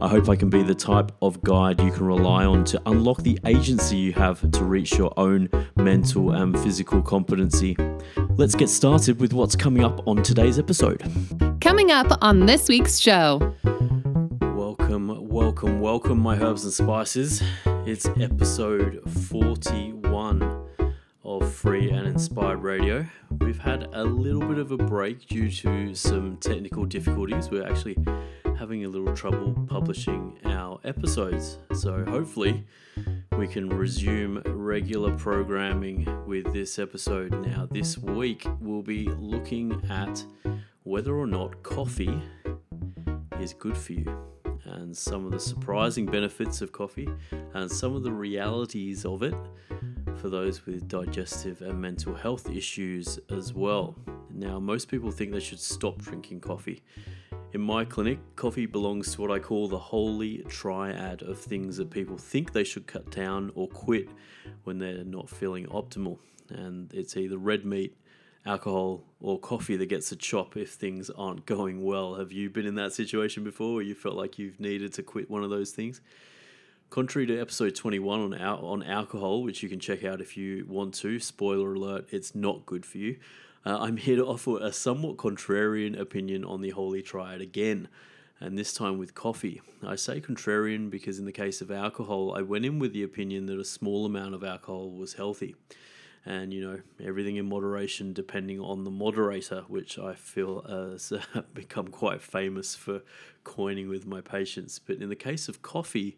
I hope I can be the type of guide you can rely on to unlock the agency you have to reach your own mental and physical competency. Let's get started with what's coming up on today's episode. Coming up on this week's show. Welcome, welcome, welcome, my herbs and spices. It's episode 41 of Free and Inspired Radio. We've had a little bit of a break due to some technical difficulties. We're actually having a little trouble publishing our episodes. So hopefully we can resume regular programming with this episode. Now, this week we'll be looking at whether or not coffee is good for you and some of the surprising benefits of coffee and some of the realities of it for those with digestive and mental health issues as well. Now, most people think they should stop drinking coffee. In my clinic, coffee belongs to what I call the holy triad of things that people think they should cut down or quit when they're not feeling optimal. And it's either red meat, alcohol, or coffee that gets a chop if things aren't going well. Have you been in that situation before where you felt like you've needed to quit one of those things? Contrary to episode 21 on, al- on alcohol, which you can check out if you want to, spoiler alert, it's not good for you. Uh, I'm here to offer a somewhat contrarian opinion on the Holy Triad again, and this time with coffee. I say contrarian because in the case of alcohol, I went in with the opinion that a small amount of alcohol was healthy. And you know, everything in moderation depending on the moderator, which I feel has uh, become quite famous for coining with my patients. But in the case of coffee,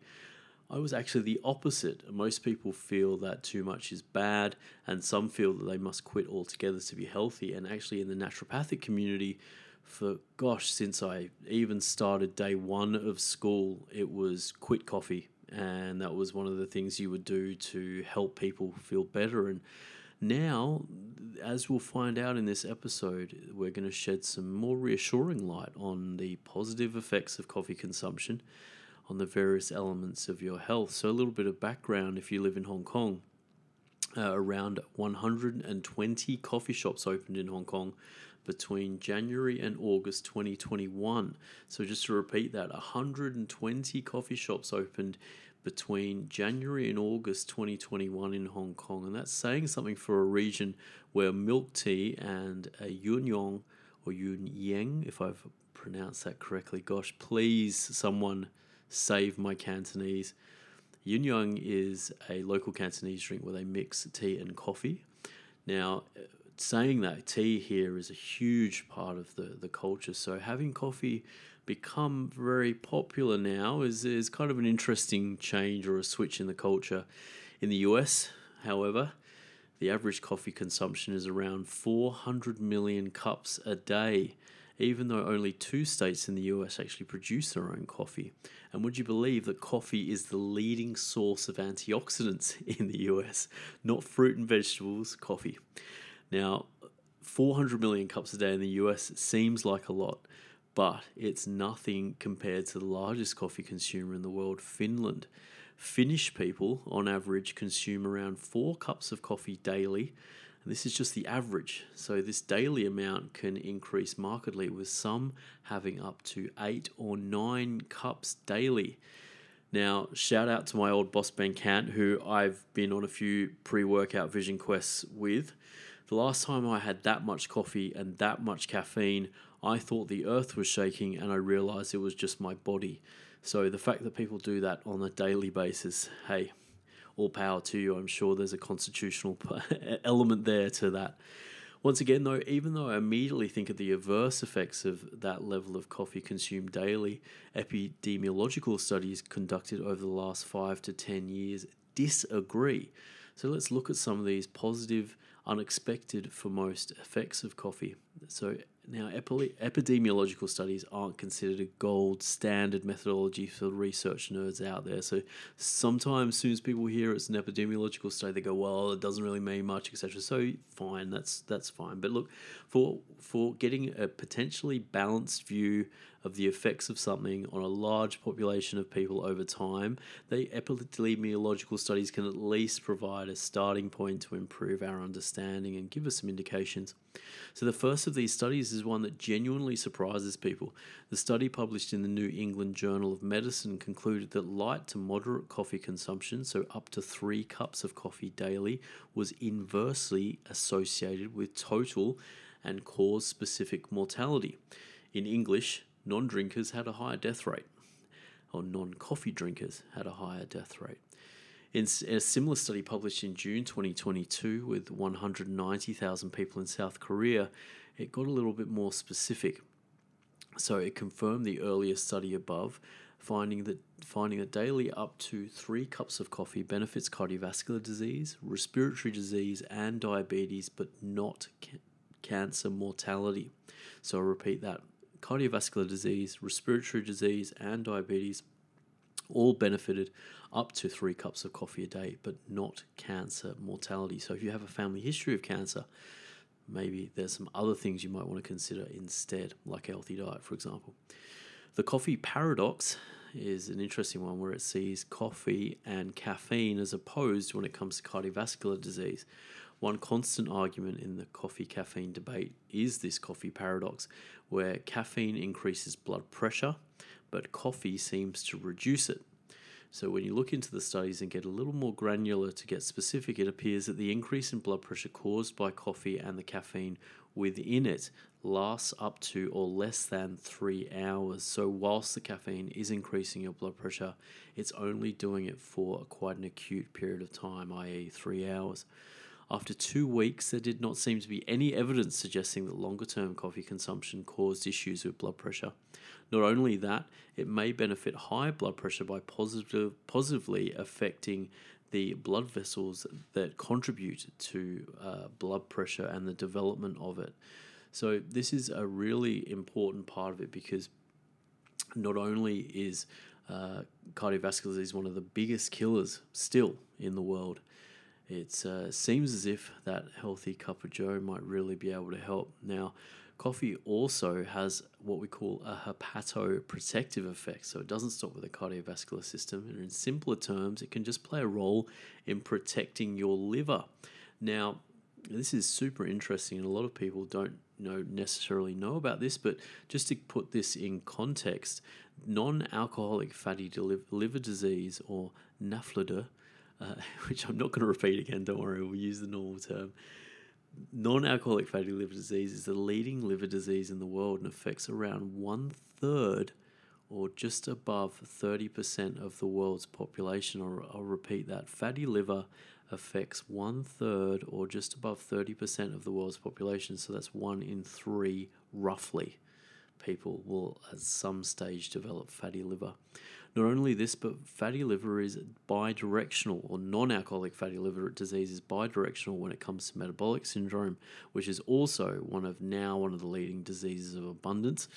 I was actually the opposite. Most people feel that too much is bad, and some feel that they must quit altogether to be healthy. And actually, in the naturopathic community, for gosh, since I even started day one of school, it was quit coffee. And that was one of the things you would do to help people feel better. And now, as we'll find out in this episode, we're going to shed some more reassuring light on the positive effects of coffee consumption on the various elements of your health. So, a little bit of background if you live in Hong Kong. Uh, around 120 coffee shops opened in Hong Kong between January and August 2021. So, just to repeat that, 120 coffee shops opened between January and August 2021 in Hong Kong. And that's saying something for a region where milk tea and a yun yong or yun yang, if I've pronounced that correctly, gosh, please someone save my Cantonese. Yun Yang is a local Cantonese drink where they mix tea and coffee. Now, uh, saying that tea here is a huge part of the, the culture, so having coffee become very popular now is, is kind of an interesting change or a switch in the culture. In the US, however, the average coffee consumption is around 400 million cups a day even though only two states in the US actually produce their own coffee. And would you believe that coffee is the leading source of antioxidants in the US? Not fruit and vegetables, coffee. Now, 400 million cups a day in the US seems like a lot, but it's nothing compared to the largest coffee consumer in the world, Finland. Finnish people, on average, consume around four cups of coffee daily, this is just the average, so this daily amount can increase markedly, with some having up to eight or nine cups daily. Now, shout out to my old boss Ben Cant, who I've been on a few pre workout vision quests with. The last time I had that much coffee and that much caffeine, I thought the earth was shaking and I realized it was just my body. So the fact that people do that on a daily basis, hey, all power to you. I'm sure there's a constitutional element there to that. Once again, though, even though I immediately think of the adverse effects of that level of coffee consumed daily, epidemiological studies conducted over the last five to 10 years disagree. So let's look at some of these positive, unexpected for most effects of coffee. So now, epidemiological studies aren't considered a gold standard methodology for research nerds out there. So sometimes, as soon as people hear it's an epidemiological study, they go, "Well, it doesn't really mean much, etc." So fine, that's that's fine. But look, for for getting a potentially balanced view of the effects of something on a large population of people over time, the epidemiological studies can at least provide a starting point to improve our understanding and give us some indications. So, the first of these studies is one that genuinely surprises people. The study published in the New England Journal of Medicine concluded that light to moderate coffee consumption, so up to three cups of coffee daily, was inversely associated with total and cause specific mortality. In English, non drinkers had a higher death rate, or non coffee drinkers had a higher death rate. In a similar study published in June 2022 with 190,000 people in South Korea, it got a little bit more specific. So it confirmed the earlier study above, finding that finding that daily up to three cups of coffee benefits cardiovascular disease, respiratory disease, and diabetes, but not ca- cancer mortality. So I'll repeat that: cardiovascular disease, respiratory disease, and diabetes all benefited up to three cups of coffee a day, but not cancer mortality. So if you have a family history of cancer, maybe there's some other things you might want to consider instead, like a healthy diet, for example. The coffee paradox is an interesting one where it sees coffee and caffeine as opposed when it comes to cardiovascular disease. One constant argument in the coffee caffeine debate is this coffee paradox, where caffeine increases blood pressure, but coffee seems to reduce it. So, when you look into the studies and get a little more granular to get specific, it appears that the increase in blood pressure caused by coffee and the caffeine within it lasts up to or less than three hours. So, whilst the caffeine is increasing your blood pressure, it's only doing it for quite an acute period of time, i.e., three hours. After two weeks, there did not seem to be any evidence suggesting that longer term coffee consumption caused issues with blood pressure. Not only that, it may benefit high blood pressure by positive, positively affecting the blood vessels that contribute to uh, blood pressure and the development of it. So, this is a really important part of it because not only is uh, cardiovascular disease one of the biggest killers still in the world, it uh, seems as if that healthy cup of joe might really be able to help. Now, Coffee also has what we call a hepatoprotective effect, so it doesn't stop with the cardiovascular system. And in simpler terms, it can just play a role in protecting your liver. Now, this is super interesting, and a lot of people don't know necessarily know about this, but just to put this in context, non-alcoholic fatty liver disease or NAFLD, uh, which I'm not going to repeat again. Don't worry, we'll use the normal term non alcoholic fatty liver disease is the leading liver disease in the world and affects around one third or just above 30% of the world's population. I'll, I'll repeat that. Fatty liver affects one third or just above 30% of the world's population. So that's one in three, roughly, people will at some stage develop fatty liver. Not only this, but fatty liver is bidirectional, or non alcoholic fatty liver disease is bidirectional when it comes to metabolic syndrome, which is also one of now one of the leading diseases of abundance.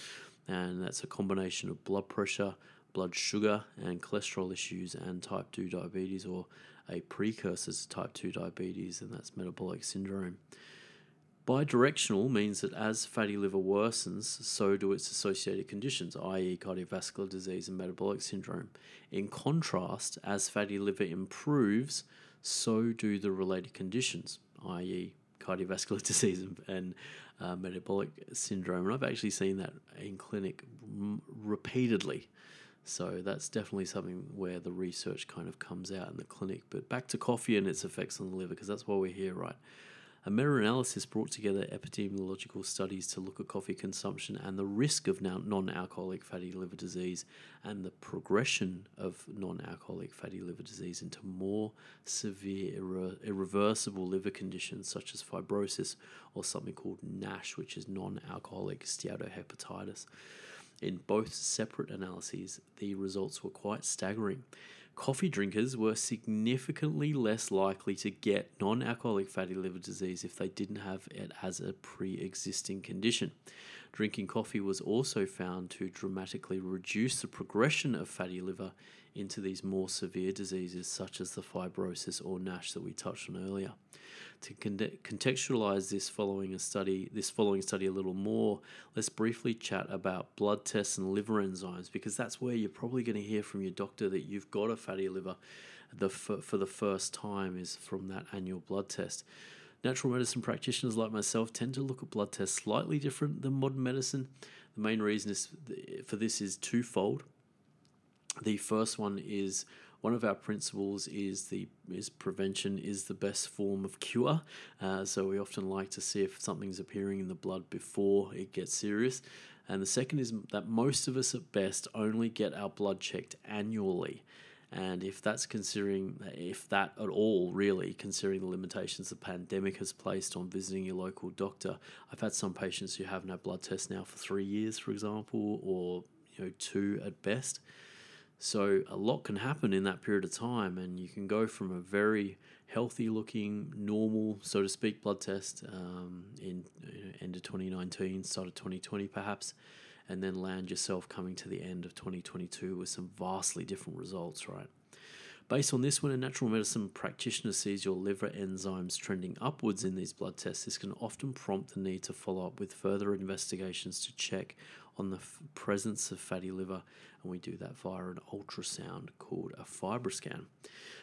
And that's a combination of blood pressure, blood sugar, and cholesterol issues, and type 2 diabetes, or a precursor to type 2 diabetes, and that's metabolic syndrome. Bidirectional means that as fatty liver worsens, so do its associated conditions, i.e., cardiovascular disease and metabolic syndrome. In contrast, as fatty liver improves, so do the related conditions, i.e., cardiovascular disease and, and uh, metabolic syndrome. And I've actually seen that in clinic m- repeatedly. So that's definitely something where the research kind of comes out in the clinic. But back to coffee and its effects on the liver, because that's why we're here, right? A meta analysis brought together epidemiological studies to look at coffee consumption and the risk of non alcoholic fatty liver disease and the progression of non alcoholic fatty liver disease into more severe, irre- irreversible liver conditions such as fibrosis or something called NASH, which is non alcoholic steatohepatitis. In both separate analyses, the results were quite staggering. Coffee drinkers were significantly less likely to get non alcoholic fatty liver disease if they didn't have it as a pre existing condition. Drinking coffee was also found to dramatically reduce the progression of fatty liver into these more severe diseases, such as the fibrosis or NASH that we touched on earlier. To contextualize this following a study, this following study a little more, let's briefly chat about blood tests and liver enzymes because that's where you're probably going to hear from your doctor that you've got a fatty liver the for the first time is from that annual blood test. Natural medicine practitioners like myself tend to look at blood tests slightly different than modern medicine. The main reason is for this is twofold. The first one is one of our principles is the is prevention is the best form of cure. Uh, so we often like to see if something's appearing in the blood before it gets serious. And the second is that most of us at best only get our blood checked annually. And if that's considering, if that at all really, considering the limitations the pandemic has placed on visiting your local doctor, I've had some patients who haven't had blood tests now for three years, for example, or you know two at best. So a lot can happen in that period of time, and you can go from a very healthy looking, normal, so to speak, blood test um, in you know, end of 2019, start of 2020 perhaps, and then land yourself coming to the end of 2022 with some vastly different results, right? Based on this, when a natural medicine practitioner sees your liver enzymes trending upwards in these blood tests, this can often prompt the need to follow up with further investigations to check on the f- presence of fatty liver, and we do that via an ultrasound called a FibroScan.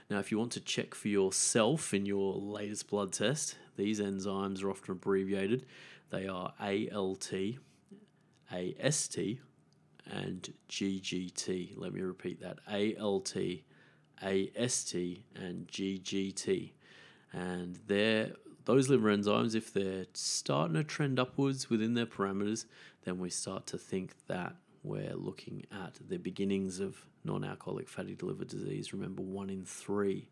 Now, if you want to check for yourself in your latest blood test, these enzymes are often abbreviated. They are ALT, AST, and GGT. Let me repeat that ALT, AST, and GGT. And they're, those liver enzymes, if they're starting to trend upwards within their parameters, then we start to think that we're looking at the beginnings of non alcoholic fatty liver disease. Remember, one in three.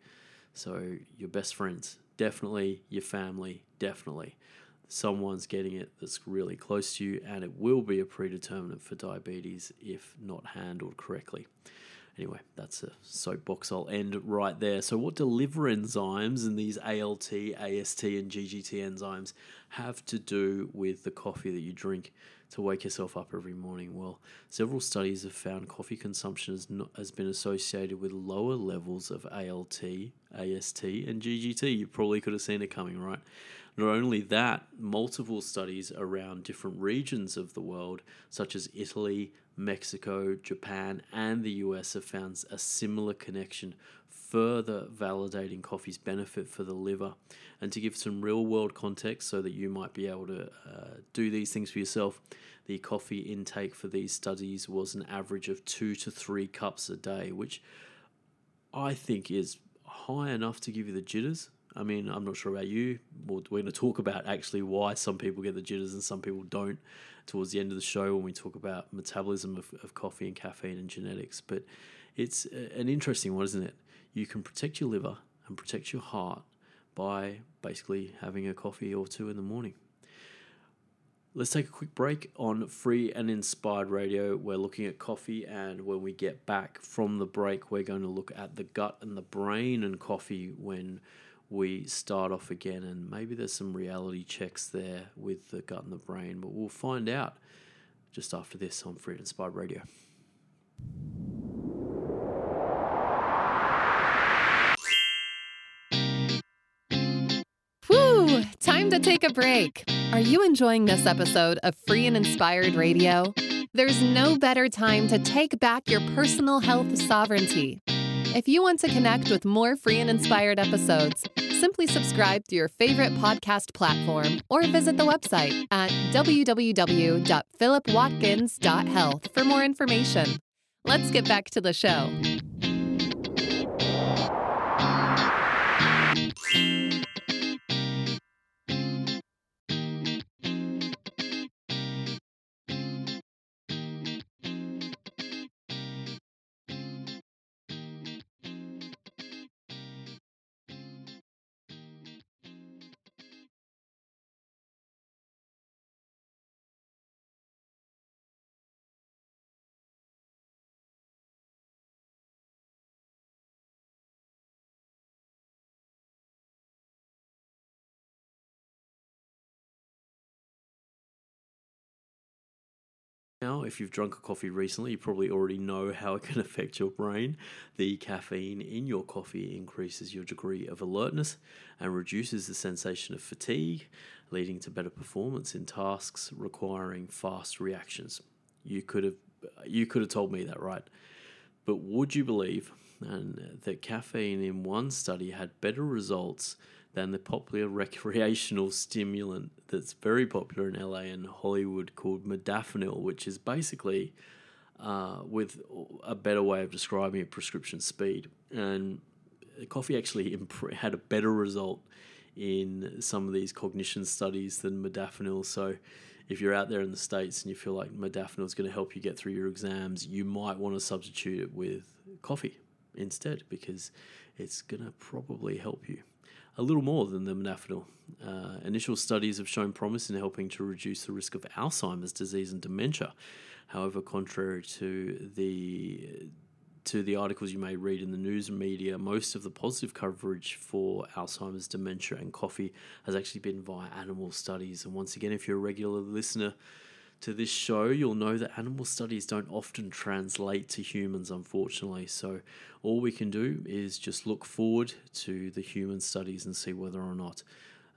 So, your best friends, definitely, your family, definitely. Someone's getting it that's really close to you, and it will be a predeterminant for diabetes if not handled correctly. Anyway, that's a soapbox. I'll end right there. So, what do liver enzymes and these ALT, AST, and GGT enzymes have to do with the coffee that you drink to wake yourself up every morning? Well, several studies have found coffee consumption has, not, has been associated with lower levels of ALT, AST, and GGT. You probably could have seen it coming, right? Not only that, multiple studies around different regions of the world, such as Italy, Mexico, Japan, and the US, have found a similar connection, further validating coffee's benefit for the liver. And to give some real world context so that you might be able to uh, do these things for yourself, the coffee intake for these studies was an average of two to three cups a day, which I think is high enough to give you the jitters. I mean, I'm not sure about you. We're going to talk about actually why some people get the jitters and some people don't towards the end of the show when we talk about metabolism of, of coffee and caffeine and genetics. But it's an interesting one, isn't it? You can protect your liver and protect your heart by basically having a coffee or two in the morning. Let's take a quick break on Free and Inspired Radio. We're looking at coffee, and when we get back from the break, we're going to look at the gut and the brain and coffee when we start off again, and maybe there's some reality checks there with the gut and the brain, but we'll find out just after this on Free and Inspired Radio. Whew, time to take a break. Are you enjoying this episode of Free and Inspired Radio? There's no better time to take back your personal health sovereignty. If you want to connect with more free and inspired episodes, simply subscribe to your favorite podcast platform or visit the website at www.philipwatkins.health for more information. Let's get back to the show. Now, if you've drunk a coffee recently, you probably already know how it can affect your brain. The caffeine in your coffee increases your degree of alertness and reduces the sensation of fatigue, leading to better performance in tasks requiring fast reactions. You could have you could have told me that, right? But would you believe and that caffeine in one study had better results than the popular recreational stimulant that's very popular in LA and Hollywood called modafinil, which is basically, uh, with a better way of describing it, prescription speed. And coffee actually imp- had a better result in some of these cognition studies than modafinil. So, if you're out there in the States and you feel like modafinil is going to help you get through your exams, you might want to substitute it with coffee instead because it's going to probably help you a little more than the modafinil. Uh, initial studies have shown promise in helping to reduce the risk of Alzheimer's disease and dementia. However, contrary to the to the articles you may read in the news media, most of the positive coverage for Alzheimer's, dementia, and coffee has actually been via animal studies. And once again, if you're a regular listener to this show, you'll know that animal studies don't often translate to humans, unfortunately. So, all we can do is just look forward to the human studies and see whether or not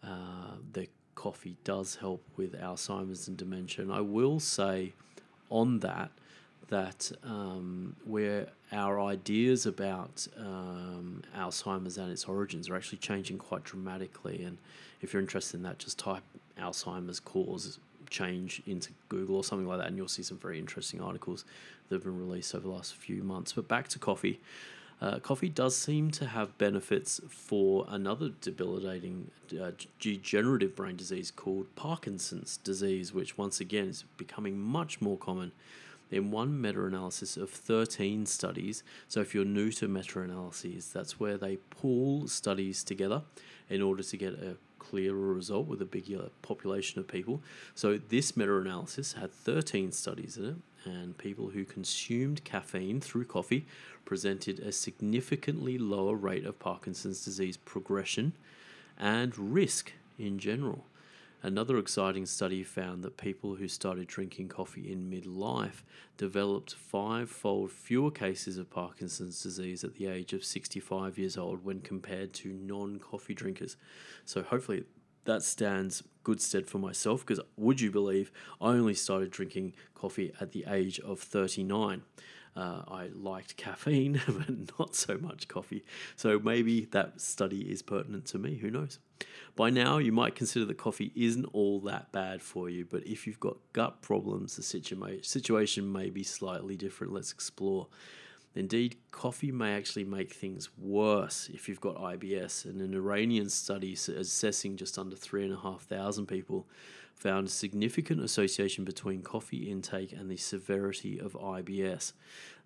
uh, the coffee does help with Alzheimer's and dementia. And I will say on that that um, where our ideas about um, Alzheimer's and its origins are actually changing quite dramatically. And if you're interested in that, just type Alzheimer's cause change into Google or something like that, and you'll see some very interesting articles that have been released over the last few months. But back to coffee. Uh, coffee does seem to have benefits for another debilitating uh, degenerative brain disease called Parkinson's disease, which once again is becoming much more common. In one meta analysis of 13 studies, so if you're new to meta analyses, that's where they pool studies together in order to get a clearer result with a bigger population of people. So this meta-analysis had 13 studies in it, and people who consumed caffeine through coffee presented a significantly lower rate of Parkinson's disease progression and risk in general. Another exciting study found that people who started drinking coffee in midlife developed five fold fewer cases of Parkinson's disease at the age of 65 years old when compared to non coffee drinkers. So, hopefully, that stands good stead for myself because would you believe I only started drinking coffee at the age of 39? Uh, I liked caffeine, but not so much coffee. So maybe that study is pertinent to me. Who knows? By now, you might consider that coffee isn't all that bad for you, but if you've got gut problems, the situa- situation may be slightly different. Let's explore. Indeed, coffee may actually make things worse if you've got IBS. And an Iranian study assessing just under 3,500 people found a significant association between coffee intake and the severity of IBS.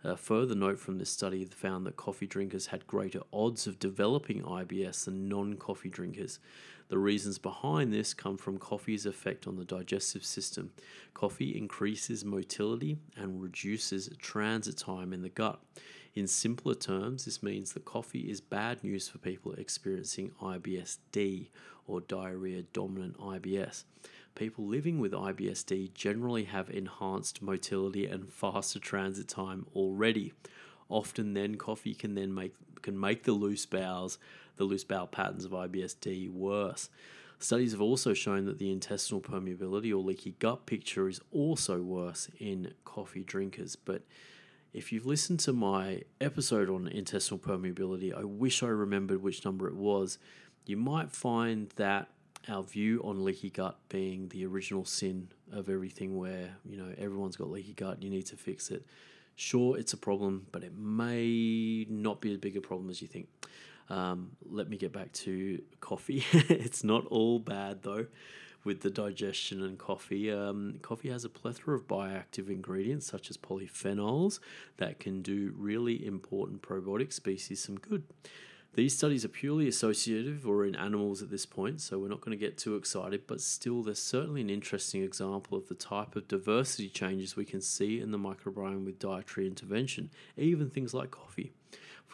A further note from this study found that coffee drinkers had greater odds of developing IBS than non coffee drinkers. The reasons behind this come from coffee's effect on the digestive system. Coffee increases motility and reduces transit time in the gut. In simpler terms, this means that coffee is bad news for people experiencing IBS-D or diarrhea dominant IBS people living with IBSD generally have enhanced motility and faster transit time already. Often then coffee can then make can make the loose bowels, the loose bowel patterns of IBSD worse. Studies have also shown that the intestinal permeability or leaky gut picture is also worse in coffee drinkers. But if you've listened to my episode on intestinal permeability, I wish I remembered which number it was. You might find that our view on leaky gut being the original sin of everything where you know everyone's got leaky gut you need to fix it sure it's a problem but it may not be as big a problem as you think um, let me get back to coffee. It's not all bad though with the digestion and coffee. Um, coffee has a plethora of bioactive ingredients such as polyphenols that can do really important probiotic species some good. These studies are purely associative or in animals at this point, so we're not going to get too excited, but still, there's certainly an interesting example of the type of diversity changes we can see in the microbiome with dietary intervention, even things like coffee.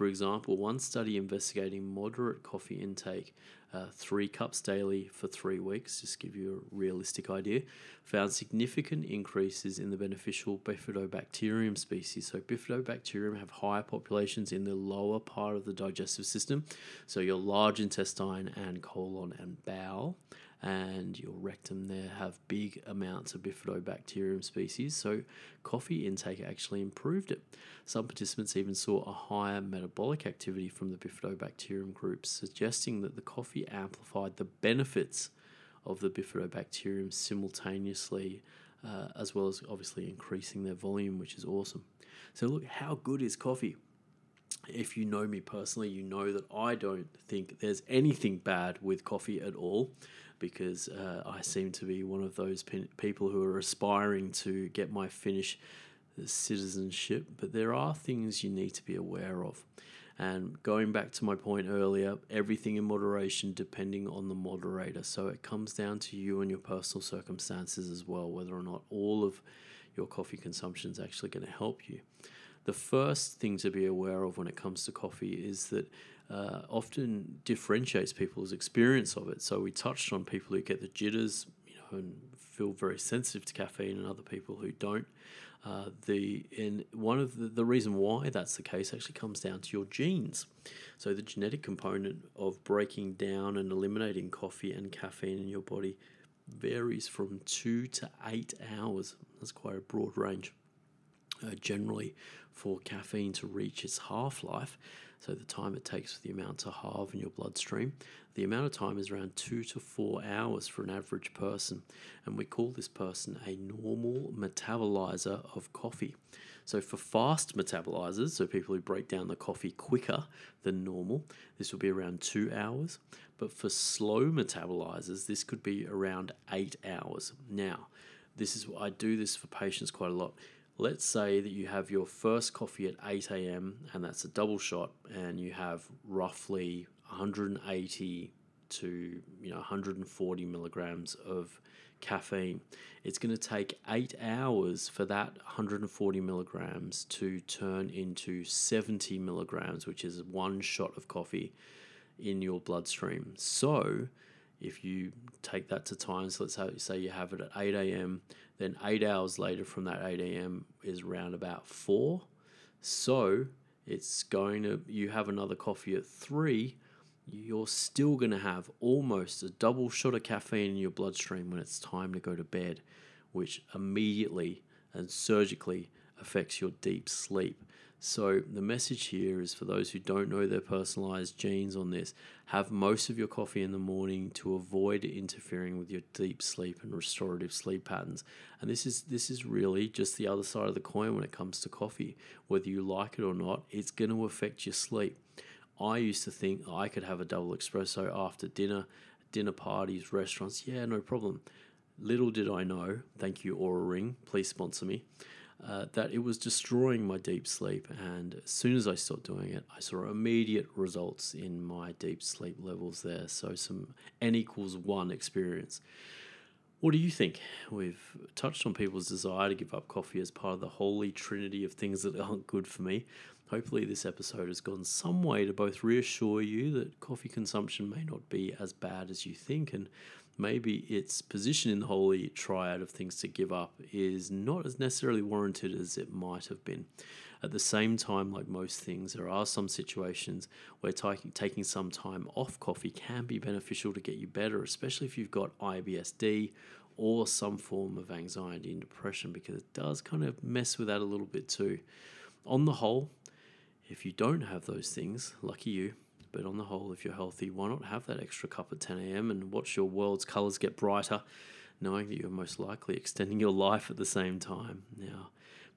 For example, one study investigating moderate coffee intake uh, three cups daily for three weeks, just give you a realistic idea, found significant increases in the beneficial bifidobacterium species. So, bifidobacterium have higher populations in the lower part of the digestive system, so your large intestine and colon and bowel and your rectum there have big amounts of bifidobacterium species. So, coffee intake actually improved it. Some participants even saw a higher metabolic activity from the bifidobacterium group, suggesting that the coffee amplified the benefits of the bifidobacterium simultaneously, uh, as well as obviously increasing their volume, which is awesome. So, look, how good is coffee? if you know me personally, you know that I don't think there's anything bad with coffee at all because uh, I seem to be one of those pe- people who are aspiring to get my Finnish citizenship. But there are things you need to be aware of. And going back to my point earlier, everything in moderation depending on the moderator. So it comes down to you and your personal circumstances as well, whether or not all of your coffee consumption is actually going to help you. The first thing to be aware of when it comes to coffee is that uh, often differentiates people's experience of it. So we touched on people who get the jitters, you know, and feel very sensitive to caffeine, and other people who don't. Uh, the and one of the, the reason why that's the case actually comes down to your genes. So the genetic component of breaking down and eliminating coffee and caffeine in your body varies from two to eight hours. That's quite a broad range. Uh, generally, for caffeine to reach its half life, so the time it takes for the amount to halve in your bloodstream, the amount of time is around two to four hours for an average person. And we call this person a normal metabolizer of coffee. So for fast metabolizers, so people who break down the coffee quicker than normal, this will be around two hours. But for slow metabolizers, this could be around eight hours. Now, this is I do this for patients quite a lot let's say that you have your first coffee at 8 a.m. and that's a double shot and you have roughly 180 to you know 140 milligrams of caffeine it's going to take eight hours for that 140 milligrams to turn into 70 milligrams which is one shot of coffee in your bloodstream so if you take that to times so let's say you have it at 8 a.m then eight hours later from that 8 a.m. is around about four. So it's going to, you have another coffee at three, you're still going to have almost a double shot of caffeine in your bloodstream when it's time to go to bed, which immediately and surgically affects your deep sleep. So, the message here is for those who don't know their personalized genes on this have most of your coffee in the morning to avoid interfering with your deep sleep and restorative sleep patterns. And this is this is really just the other side of the coin when it comes to coffee. Whether you like it or not, it's going to affect your sleep. I used to think I could have a double espresso after dinner, dinner parties, restaurants. Yeah, no problem. Little did I know, thank you, Oura Ring, please sponsor me uh, that it was destroying my deep sleep. And as soon as I stopped doing it, I saw immediate results in my deep sleep levels there. So, some n equals one experience. What do you think? We've touched on people's desire to give up coffee as part of the holy trinity of things that aren't good for me. Hopefully, this episode has gone some way to both reassure you that coffee consumption may not be as bad as you think and maybe its position in the holy triad of things to give up is not as necessarily warranted as it might have been. At the same time, like most things, there are some situations where taking, taking some time off coffee can be beneficial to get you better, especially if you've got IBSD or some form of anxiety and depression, because it does kind of mess with that a little bit too. On the whole, if you don't have those things, lucky you, but on the whole, if you're healthy, why not have that extra cup at 10 a.m. and watch your world's colors get brighter, knowing that you're most likely extending your life at the same time? Now,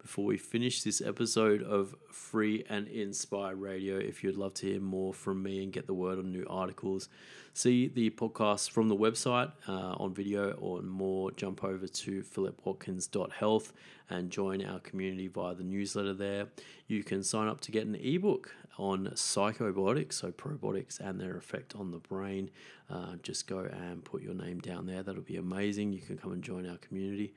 before we finish this episode of Free and Inspire Radio, if you'd love to hear more from me and get the word on new articles, see the podcast from the website uh, on video or more, jump over to philipwatkins.health and join our community via the newsletter there. You can sign up to get an ebook on psychobiotics, so probiotics and their effect on the brain. Uh, just go and put your name down there. That'll be amazing. You can come and join our community.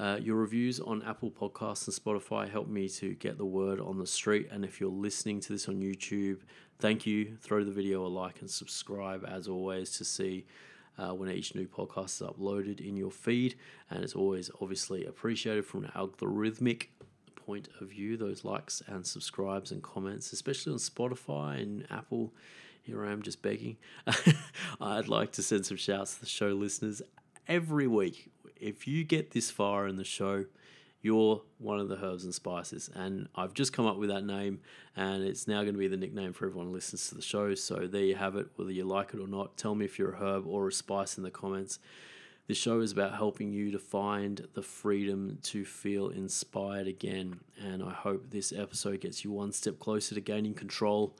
Uh, your reviews on Apple Podcasts and Spotify help me to get the word on the street. And if you're listening to this on YouTube, thank you. Throw the video a like and subscribe as always to see uh, when each new podcast is uploaded in your feed. And it's always obviously appreciated from an algorithmic point of view, those likes and subscribes and comments, especially on Spotify and Apple. Here I am just begging. I'd like to send some shouts to the show listeners every week if you get this far in the show, you're one of the herbs and spices. And I've just come up with that name, and it's now going to be the nickname for everyone who listens to the show. So there you have it, whether you like it or not. Tell me if you're a herb or a spice in the comments. This show is about helping you to find the freedom to feel inspired again. And I hope this episode gets you one step closer to gaining control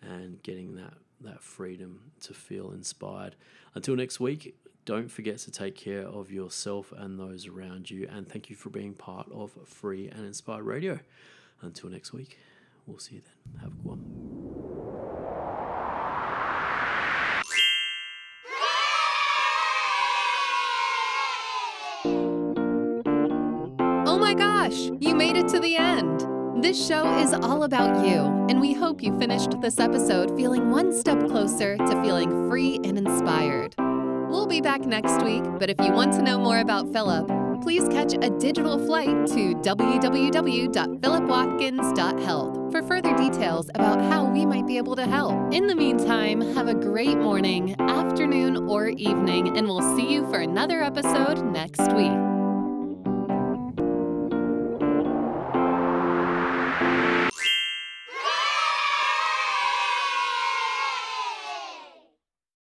and getting that, that freedom to feel inspired. Until next week, don't forget to take care of yourself and those around you. And thank you for being part of Free and Inspired Radio. Until next week, we'll see you then. Have a good one. Oh my gosh, you made it to the end. This show is all about you, and we hope you finished this episode feeling one step closer to feeling free and inspired. We'll be back next week, but if you want to know more about Philip, please catch a digital flight to www.philipwatkins.health for further details about how we might be able to help. In the meantime, have a great morning, afternoon, or evening, and we'll see you for another episode next week.